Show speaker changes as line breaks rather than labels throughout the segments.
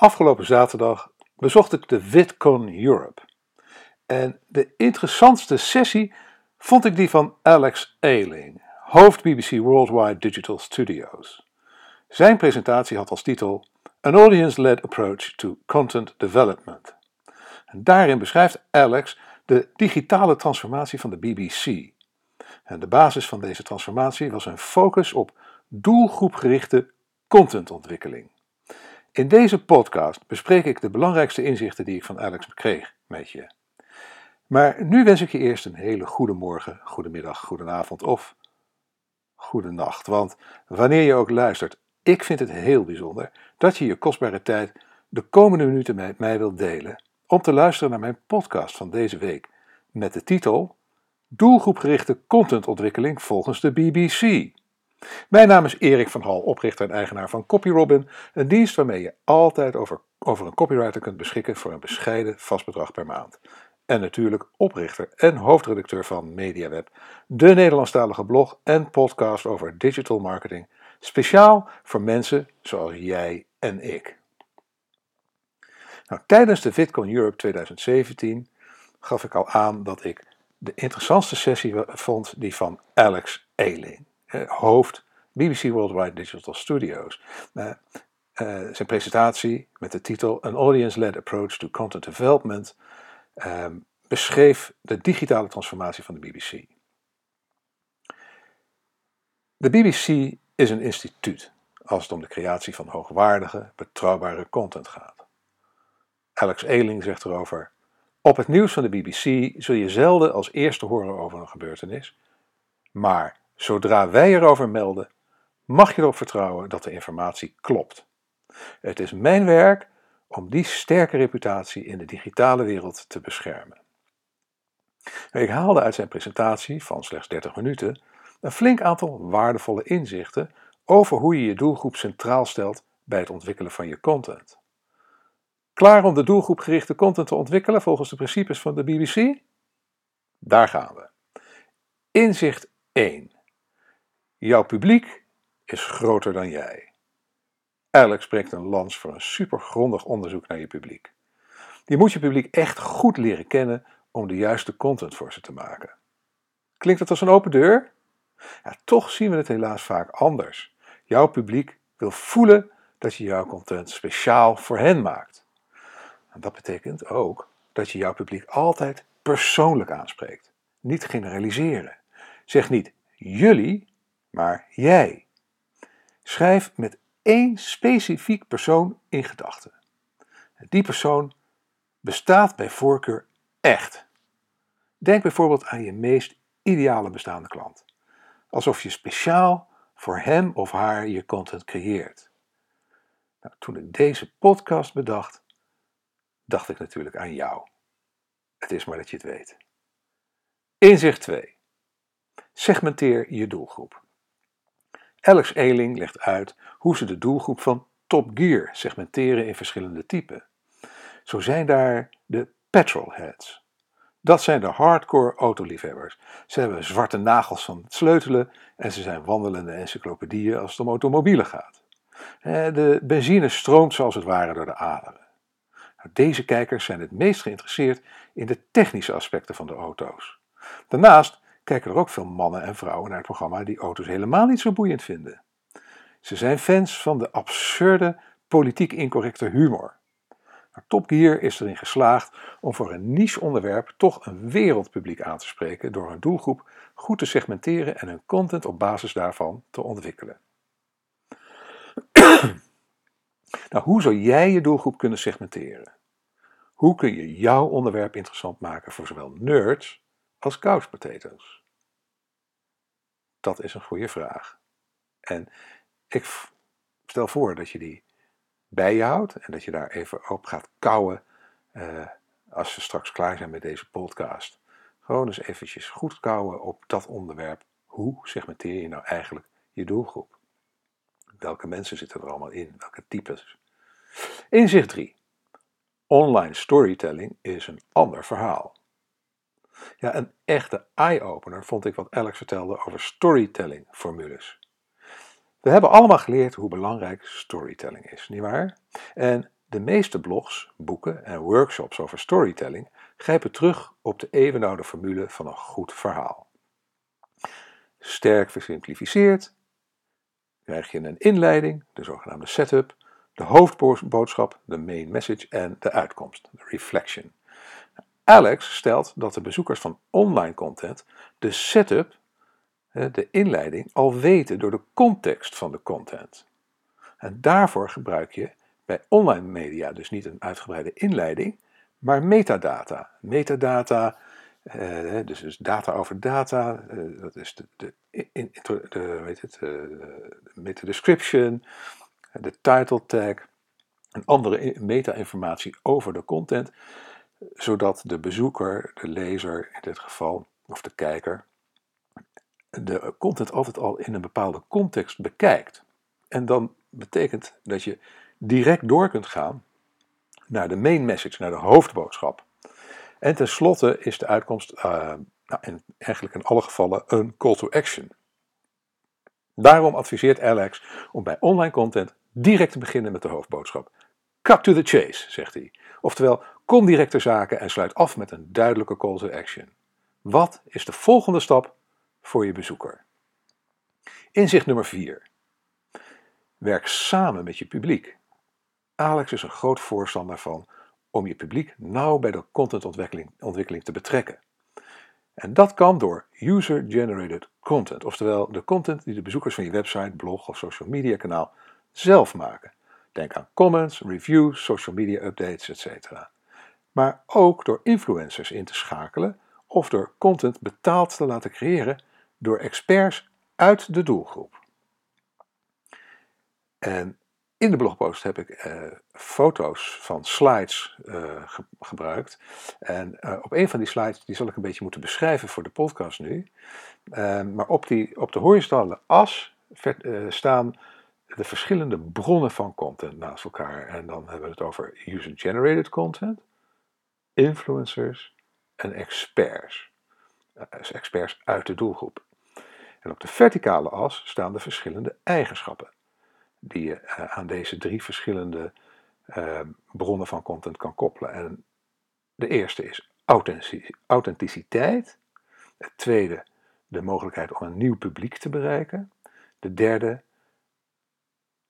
Afgelopen zaterdag bezocht ik de VidCon Europe. En de interessantste sessie vond ik die van Alex Ailing, hoofd BBC Worldwide Digital Studios. Zijn presentatie had als titel An Audience-Led Approach to Content Development. En daarin beschrijft Alex de digitale transformatie van de BBC. En de basis van deze transformatie was een focus op doelgroepgerichte contentontwikkeling. In deze podcast bespreek ik de belangrijkste inzichten die ik van Alex kreeg met je. Maar nu wens ik je eerst een hele goede morgen, goedemiddag, goedenavond of goede nacht. Want wanneer je ook luistert, ik vind het heel bijzonder dat je je kostbare tijd de komende minuten met mij wilt delen om te luisteren naar mijn podcast van deze week met de titel Doelgroepgerichte contentontwikkeling volgens de BBC. Mijn naam is Erik van Hal, oprichter en eigenaar van CopyRobin, een dienst waarmee je altijd over, over een copywriter kunt beschikken voor een bescheiden vast bedrag per maand. En natuurlijk oprichter en hoofdredacteur van MediaWeb, de Nederlandstalige blog en podcast over digital marketing, speciaal voor mensen zoals jij en ik. Nou, tijdens de VidCon Europe 2017 gaf ik al aan dat ik de interessantste sessie vond die van Alex Ailing. Eh, hoofd BBC Worldwide Digital Studios. Uh, zijn presentatie met de titel An Audience-Led Approach to Content Development ehm, beschreef de digitale transformatie van de BBC. De BBC is een instituut als het om de creatie van hoogwaardige, betrouwbare content gaat. Alex Ailing zegt erover: Op het nieuws van de BBC zul je zelden als eerste horen over een gebeurtenis, maar Zodra wij erover melden, mag je erop vertrouwen dat de informatie klopt. Het is mijn werk om die sterke reputatie in de digitale wereld te beschermen. Ik haalde uit zijn presentatie van slechts 30 minuten een flink aantal waardevolle inzichten over hoe je je doelgroep centraal stelt bij het ontwikkelen van je content. Klaar om de doelgroepgerichte content te ontwikkelen volgens de principes van de BBC? Daar gaan we. Inzicht 1. Jouw publiek is groter dan jij. Alex spreekt een lans voor een supergrondig onderzoek naar je publiek. Je moet je publiek echt goed leren kennen om de juiste content voor ze te maken. Klinkt dat als een open deur? Ja, toch zien we het helaas vaak anders. Jouw publiek wil voelen dat je jouw content speciaal voor hen maakt. En dat betekent ook dat je jouw publiek altijd persoonlijk aanspreekt. Niet generaliseren. Zeg niet jullie, maar jij. Schrijf met één specifiek persoon in gedachten. Die persoon bestaat bij voorkeur echt. Denk bijvoorbeeld aan je meest ideale bestaande klant. Alsof je speciaal voor hem of haar je content creëert. Nou, toen ik deze podcast bedacht, dacht ik natuurlijk aan jou. Het is maar dat je het weet. Inzicht 2. Segmenteer je doelgroep. Alex Ailing legt uit hoe ze de doelgroep van Top Gear segmenteren in verschillende typen. Zo zijn daar de petrolheads. Dat zijn de hardcore autoliefhebbers. Ze hebben zwarte nagels van het sleutelen en ze zijn wandelende encyclopedieën als het om automobielen gaat. De benzine stroomt zoals het ware door de aderen. Nou, deze kijkers zijn het meest geïnteresseerd in de technische aspecten van de auto's. Daarnaast kijken er ook veel mannen en vrouwen naar het programma die auto's helemaal niet zo boeiend vinden. Ze zijn fans van de absurde, politiek incorrecte humor. Maar Top Gear is erin geslaagd om voor een niche onderwerp toch een wereldpubliek aan te spreken door hun doelgroep goed te segmenteren en hun content op basis daarvan te ontwikkelen. nou, hoe zou jij je doelgroep kunnen segmenteren? Hoe kun je jouw onderwerp interessant maken voor zowel nerds als couch? Dat is een goede vraag. En ik stel voor dat je die bij je houdt en dat je daar even op gaat kouwen uh, als we straks klaar zijn met deze podcast. Gewoon eens eventjes goed kouwen op dat onderwerp. Hoe segmenteer je nou eigenlijk je doelgroep? Welke mensen zitten er allemaal in? Welke types? Inzicht 3. Online storytelling is een ander verhaal. Ja, een echte eye-opener vond ik wat Alex vertelde over storytelling-formules. We hebben allemaal geleerd hoe belangrijk storytelling is, nietwaar? En De meeste blogs, boeken en workshops over storytelling grijpen terug op de eeuwenoude formule van een goed verhaal. Sterk versimplificeerd krijg je een inleiding, de zogenaamde setup, de hoofdboodschap, de main message en de uitkomst, de reflection. Alex stelt dat de bezoekers van online content de setup, de inleiding, al weten door de context van de content. En daarvoor gebruik je bij online media dus niet een uitgebreide inleiding, maar metadata. Metadata, eh, dus, dus data over data, eh, dat is de, de, de, het, uh, meta description, de title tag en andere meta-informatie over de content, zodat de bezoeker, de lezer in dit geval, of de kijker, de content altijd al in een bepaalde context bekijkt. En dan betekent dat je direct door kunt gaan naar de main message, naar de hoofdboodschap. En tenslotte is de uitkomst uh, nou, in, eigenlijk in alle gevallen een call to action. Daarom adviseert Alex om bij online content direct te beginnen met de hoofdboodschap. Cut to the chase, zegt hij. Oftewel, kom direct ter zake en sluit af met een duidelijke call to action. Wat is de volgende stap voor je bezoeker? Inzicht nummer 4. Werk samen met je publiek. Alex is een groot voorstander van om je publiek nauw bij de contentontwikkeling ontwikkeling te betrekken. En dat kan door user-generated content, oftewel de content die de bezoekers van je website, blog of social media kanaal zelf maken. Denk aan comments, reviews, social media updates, etc. Maar ook door influencers in te schakelen of door content betaald te laten creëren door experts uit de doelgroep. En in de blogpost heb ik uh, foto's van slides ge gebruikt. En uh, op een van die slides, die zal ik een beetje moeten beschrijven voor de podcast nu. Ehm, maar op, die, op de horizontale as staan de verschillende bronnen van content naast elkaar. En dan hebben we het over user-generated content, influencers en experts. Dus experts uit de doelgroep. En op de verticale as staan de verschillende eigenschappen die je eh, aan deze drie verschillende uh, bronnen van content kan koppelen. En de eerste is authenticiteit. Het tweede, de mogelijkheid om een nieuw publiek te bereiken. De derde,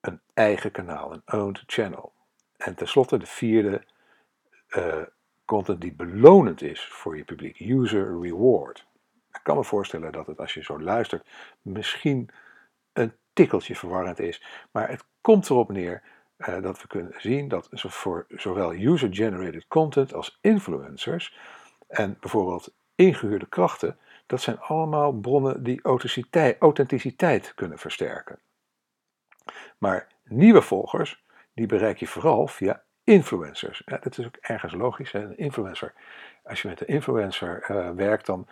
een eigen kanaal, een owned channel. En tenslotte de vierde, uh, content die belonend is voor je publiek, user reward. Ik kan me voorstellen dat het als je zo luistert misschien een tikkeltje verwarrend is. Maar het komt erop neer uh, dat we kunnen zien dat voor zowel user-generated content als influencers en bijvoorbeeld ingehuurde krachten, dat zijn allemaal bronnen die authenticiteit kunnen versterken. Maar nieuwe volgers, die bereik je vooral via influencers. Ja, dat is ook ergens logisch. Hè? Een influencer. Als je met een influencer uh, werkt, dan,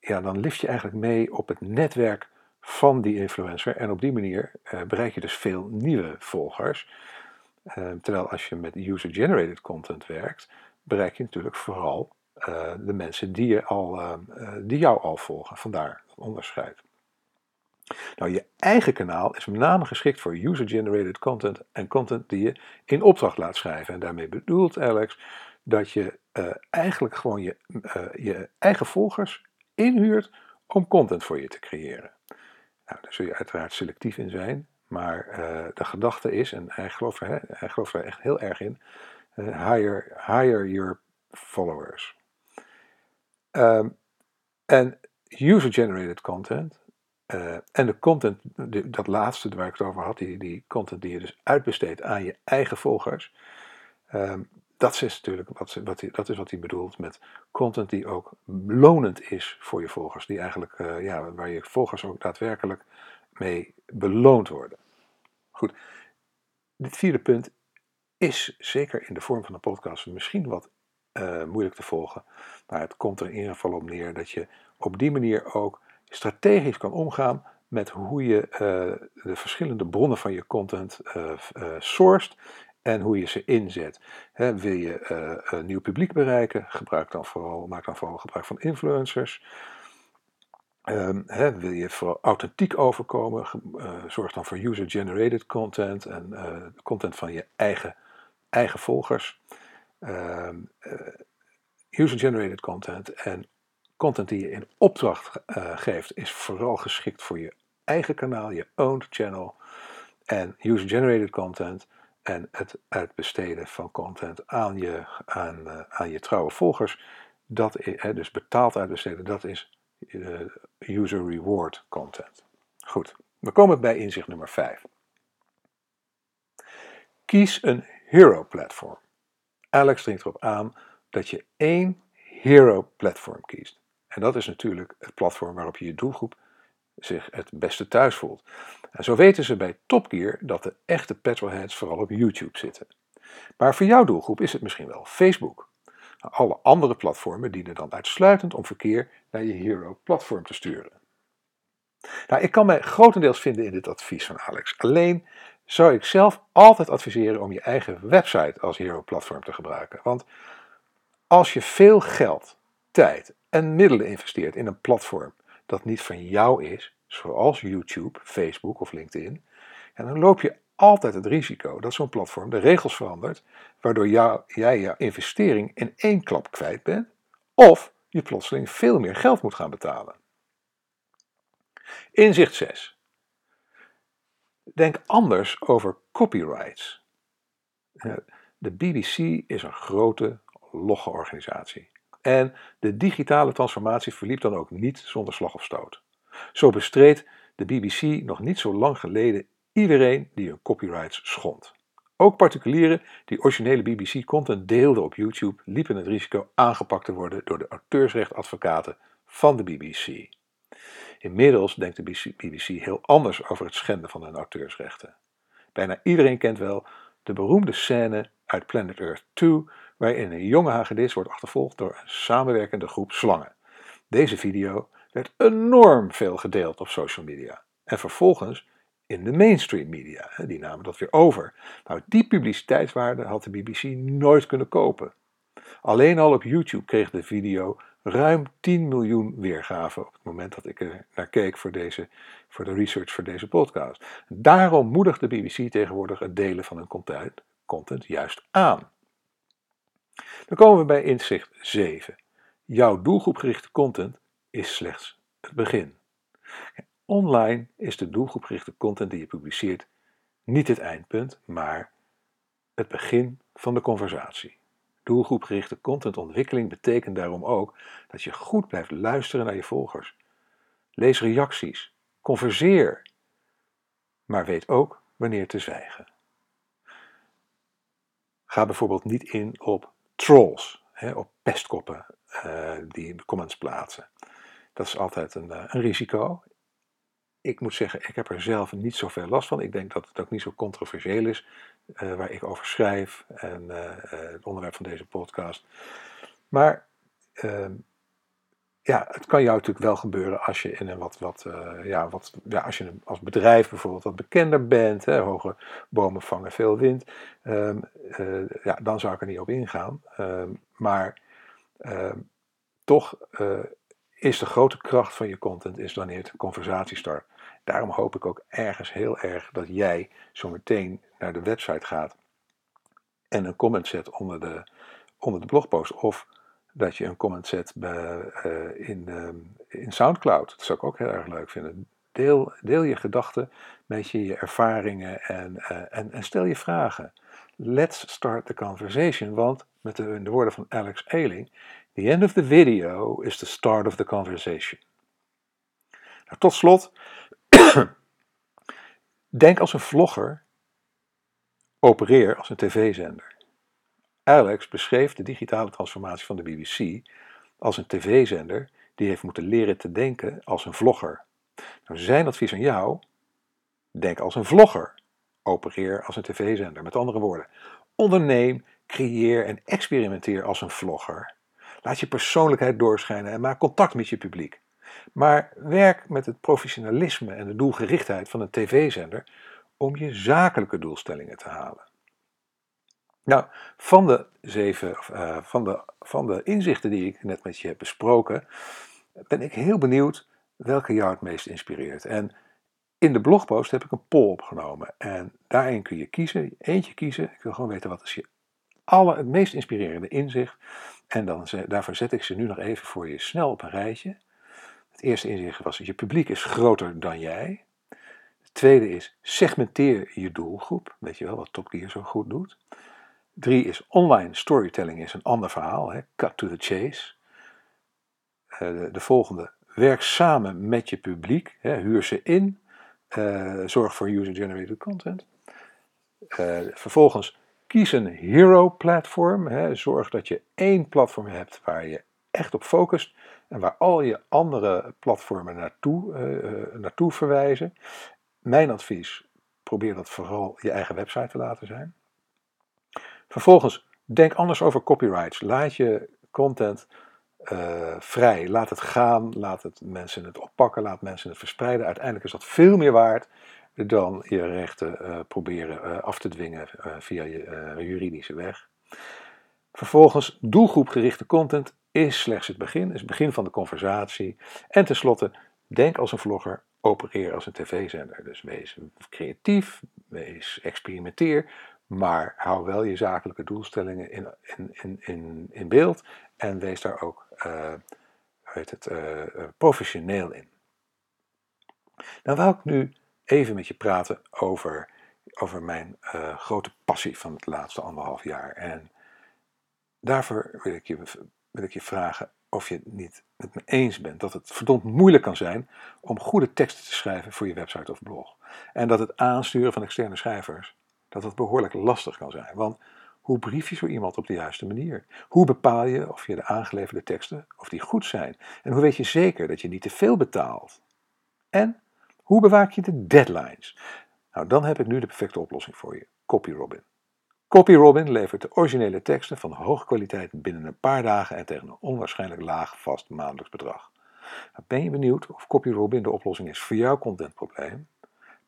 ja, dan lift je eigenlijk mee op het netwerk van die influencer. En op die manier uh, bereik je dus veel nieuwe volgers. Uh, terwijl als je met user-generated content werkt, bereik je natuurlijk vooral de mensen die, je al, die jou al volgen. Vandaar het onderscheid. Nou, je eigen kanaal is met name geschikt voor user-generated content en content die je in opdracht laat schrijven. En daarmee bedoelt Alex dat je eigenlijk gewoon je, je eigen volgers inhuurt om content voor je te creëren. Nou, daar zul je uiteraard selectief in zijn, maar uh, de gedachte is, en hij gelooft er, gelooft er echt heel erg in, hire, hire your followers. Um, en user-generated content, uh, en de content, dat laatste waar ik het over had, die, die content die je dus uitbesteedt aan je eigen volgers, um, dat is natuurlijk wat, wat dat is wat hij bedoelt met content die ook lonend is voor je volgers. Die eigenlijk, uh, ja, waar je volgers ook daadwerkelijk mee beloond worden. Goed, dit vierde punt is zeker in de vorm van een podcast misschien wat uh, moeilijk te volgen. Maar het komt er in ieder geval op neer dat je op die manier ook strategisch kan omgaan met hoe je uh, de verschillende bronnen van je content uh, en hoe je ze inzet. wil je nieuw publiek bereiken? Gebruik dan vooral, maak dan vooral gebruik van influencers. Um, wil je vooral authentiek overkomen? Zorg dan voor user-generated content en content van je eigen eigen volgers, ehm, eh, user-generated content en content die je in opdracht uh, geeft, is vooral geschikt voor je eigen kanaal, je owned channel. En user-generated content en het uitbesteden van content aan je, aan, uh, aan je trouwe volgers, dat is, dus betaald uitbesteden, dat is uh, user reward content. Goed, we komen bij inzicht nummer 5. Kies een hero platform. Alex dringt erop aan dat je één hero platform kiest. En dat is natuurlijk het platform waarop je je doelgroep zich het beste thuis voelt. En zo weten ze bij Top Gear dat de echte petrolheads vooral op YouTube zitten. Maar voor jouw doelgroep is het misschien wel Facebook. Alle andere platformen dienen dan uitsluitend om verkeer naar je hero platform te sturen. Nou, ik kan mij grotendeels vinden in dit advies van Alex. Alleen zou ik zelf altijd adviseren om je eigen website als hero platform te gebruiken. Want als je veel geld, tijd en middelen investeert in een platform dat niet van jou is, zoals YouTube, Facebook of LinkedIn, en dan loop je altijd het risico dat zo'n platform de regels verandert, waardoor jij jouw investering in één klap kwijt bent, of je plotseling veel meer geld moet gaan betalen. Inzicht 6. Denk anders over copyrights. De BBC is een grote, logge organisatie. En de digitale transformatie verliep dan ook niet zonder slag of stoot. Zo bestreed de BBC nog niet zo lang geleden iedereen die hun copyrights schond. Ook particulieren die originele BBC-content deelden op YouTube liepen het risico aangepakt te worden door de auteursrechtadvocaten van de BBC. Inmiddels denkt de BBC heel anders over het schenden van hun auteursrechten. Bijna iedereen kent wel de beroemde scène uit Planet Earth 2, waarin een jonge hagedis wordt achtervolgd door een samenwerkende groep slangen. Deze video werd enorm veel gedeeld op social media en vervolgens in de mainstream media. Die namen dat weer over. Nou, die publiciteitswaarde had de BBC nooit kunnen kopen. Alleen al op YouTube kreeg de video ruim 10 miljoen weergaven op het moment dat ik er naar keek voor, deze, voor de research voor deze podcast. Daarom moedigt de BBC tegenwoordig het delen van hun content, content juist aan. Dan komen we bij inzicht 7. Jouw doelgroepgerichte content is slechts het begin. Online is de doelgroepgerichte content die je publiceert niet het eindpunt, maar het begin van de conversatie. Doelgroepgerichte contentontwikkeling betekent daarom ook dat je goed blijft luisteren naar je volgers. Lees reacties, converseer, maar weet ook wanneer te zwijgen. Ga bijvoorbeeld niet in op trolls, hè, op pestkoppen uh, die comments plaatsen. Dat is altijd een, uh, een risico ik moet zeggen, ik heb er zelf niet zoveel last van. Ik denk dat het ook niet zo controversieel is uh, waar ik over schrijf en het onderwerp van deze podcast. Maar uh, ja, het kan jou natuurlijk wel gebeuren als je in een wat, wat, ja, wat ja, als je als bedrijf bijvoorbeeld wat bekender bent, hè, hoge bomen vangen veel wind, ehm, ja, dan zou ik er niet op ingaan. Ehm, maar ehm, toch is de grote kracht van je content is wanneer het een conversatie start. Daarom hoop ik ook ergens heel erg dat jij zo meteen naar de website gaat en een comment zet onder de, onder de blogpost. Of dat je een comment zet bij, uh, in, uh, in Soundcloud. Dat zou ik ook heel erg leuk vinden. Deel, deel je gedachten met je, je ervaringen en, uh, en, stel je vragen. Let's start the conversation. Want met de, de woorden van Alex Ailing, the end of the video is the start of the conversation. Nou, tot slot Denk als een vlogger, opereer als een tv-zender. Alex beschreef de digitale transformatie van de BBC als een tv-zender die heeft moeten leren te denken als een vlogger. Nou, zijn advies aan jou: denk als een vlogger, opereer als een tv-zender. Met andere woorden, onderneem, creëer en experimenteer als een vlogger. Laat je persoonlijkheid doorschijnen en maak contact met je publiek. Maar werk met het professionalisme en de doelgerichtheid van een tv-zender om je zakelijke doelstellingen te halen. Nou, van de zeven, uh, van, de, van de inzichten die ik net met je heb besproken, ben ik heel benieuwd welke jou het meest inspireert. En in de blogpost heb ik een poll opgenomen en daarin kun je kiezen, eentje kiezen. Ik wil gewoon weten wat is je alle, het meest inspirerende inzicht. En dan, daarvoor zet ik ze nu nog even voor je snel op een rijtje. Het eerste inzicht was: je publiek is groter dan jij. Het tweede is: segmenteer je doelgroep. Weet je wel wat Top Gear zo goed doet. Drie is: online storytelling is een ander verhaal. Hè? Cut to the chase. Uh, de, de, volgende: werk samen met je publiek. Hè? Huur ze in. Uh, zorg voor user-generated content. Uh, vervolgens kies een hero platform. Hè. Zorg dat je één platform hebt waar je echt op focust en waar al je andere platformen naartoe, naartoe verwijzen. Mijn advies, probeer dat vooral je eigen website te laten zijn. Vervolgens, denk anders over copyrights. Laat je content uh, vrij. Laat het gaan, laat het mensen het oppakken, laat mensen het verspreiden. Uiteindelijk is dat veel meer waard dan je rechten uh, proberen uh, af te dwingen via je juridische weg. Vervolgens, doelgroepgerichte content is slechts het begin, is het begin van de conversatie. En tenslotte, denk als een vlogger, opereer als een tv-zender. Dus wees creatief, wees experimenteer, maar hou wel je zakelijke doelstellingen in, in, in, in beeld en wees daar ook uh, weet het, uh, professioneel in. Nou wil ik nu even met je praten over, over mijn grote passie van het laatste anderhalf jaar. En daarvoor wil ik, je, wil ik je vragen of je het niet met me eens bent dat het verdomd moeilijk kan zijn om goede teksten te schrijven voor je website of blog. En dat het aansturen van externe schrijvers, dat het behoorlijk lastig kan zijn. Want hoe brief je zo iemand op de juiste manier? Hoe bepaal je of je de aangeleverde teksten of die goed zijn? En hoe weet je zeker dat je niet te veel betaalt? En hoe bewaak je de deadlines? Nou, dan heb ik nu de perfecte oplossing voor je: CopyRobin. CopyRobin levert de originele teksten van hoge kwaliteit binnen een paar dagen en tegen een onwaarschijnlijk laag vast maandelijks bedrag. Ben je benieuwd of CopyRobin de oplossing is voor jouw contentprobleem?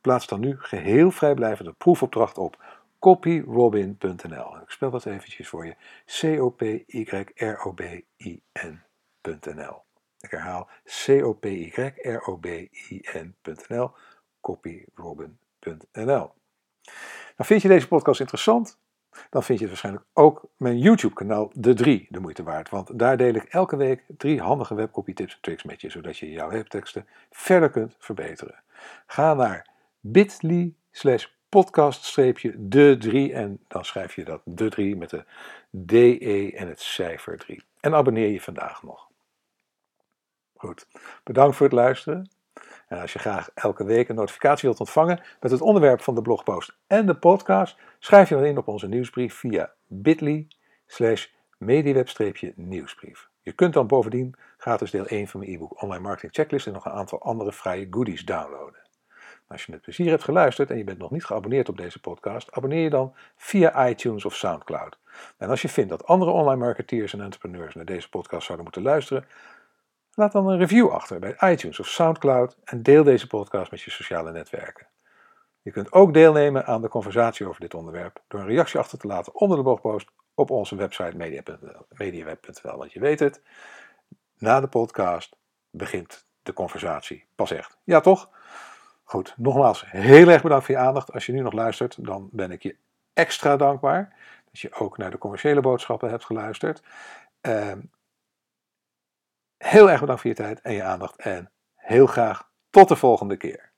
Plaats dan nu geheel vrijblijvend een proefopdracht op copyrobin.nl. Ik spel dat eventjes voor je. C-O-P-Y-R-O-B-I-N.nl. Ik herhaal C-O-P-Y-R-O-B-I-N.nl. copyrobin.nl. Nou, vind je deze podcast interessant? Dan vind je het waarschijnlijk ook mijn YouTube-kanaal De 3 de moeite waard. Want daar deel ik elke week drie handige webcopy tips en tricks met je, zodat je jouw webteksten verder kunt verbeteren. Ga naar bit.ly slash podcast-de 3 en dan schrijf je dat de 3 met de DE en het cijfer 3. En abonneer je vandaag nog. Goed, bedankt voor het luisteren. En als je graag elke week een notificatie wilt ontvangen met het onderwerp van de blogpost en de podcast, schrijf je dan in op onze nieuwsbrief via bit.ly slash mediweb-nieuwsbrief. Je kunt dan bovendien gratis deel 1 van mijn e-book Online Marketing Checklist en nog een aantal andere vrije goodies downloaden. Als je met plezier hebt geluisterd en je bent nog niet geabonneerd op deze podcast, abonneer je dan via iTunes of SoundCloud. En als je vindt dat andere online marketeers en entrepreneurs naar deze podcast zouden moeten luisteren, laat dan een review achter bij iTunes of SoundCloud en deel deze podcast met je sociale netwerken. Je kunt ook deelnemen aan de conversatie over dit onderwerp door een reactie achter te laten onder de blogpost op onze website mediaweb.nl. Want je weet het, na de podcast begint de conversatie pas echt. Ja, toch? Goed, nogmaals, heel erg bedankt voor je aandacht. Als je nu nog luistert, dan ben ik je extra dankbaar dat je ook naar de commerciële boodschappen hebt geluisterd. Uh, heel erg bedankt voor je tijd en je aandacht en heel graag tot de volgende keer.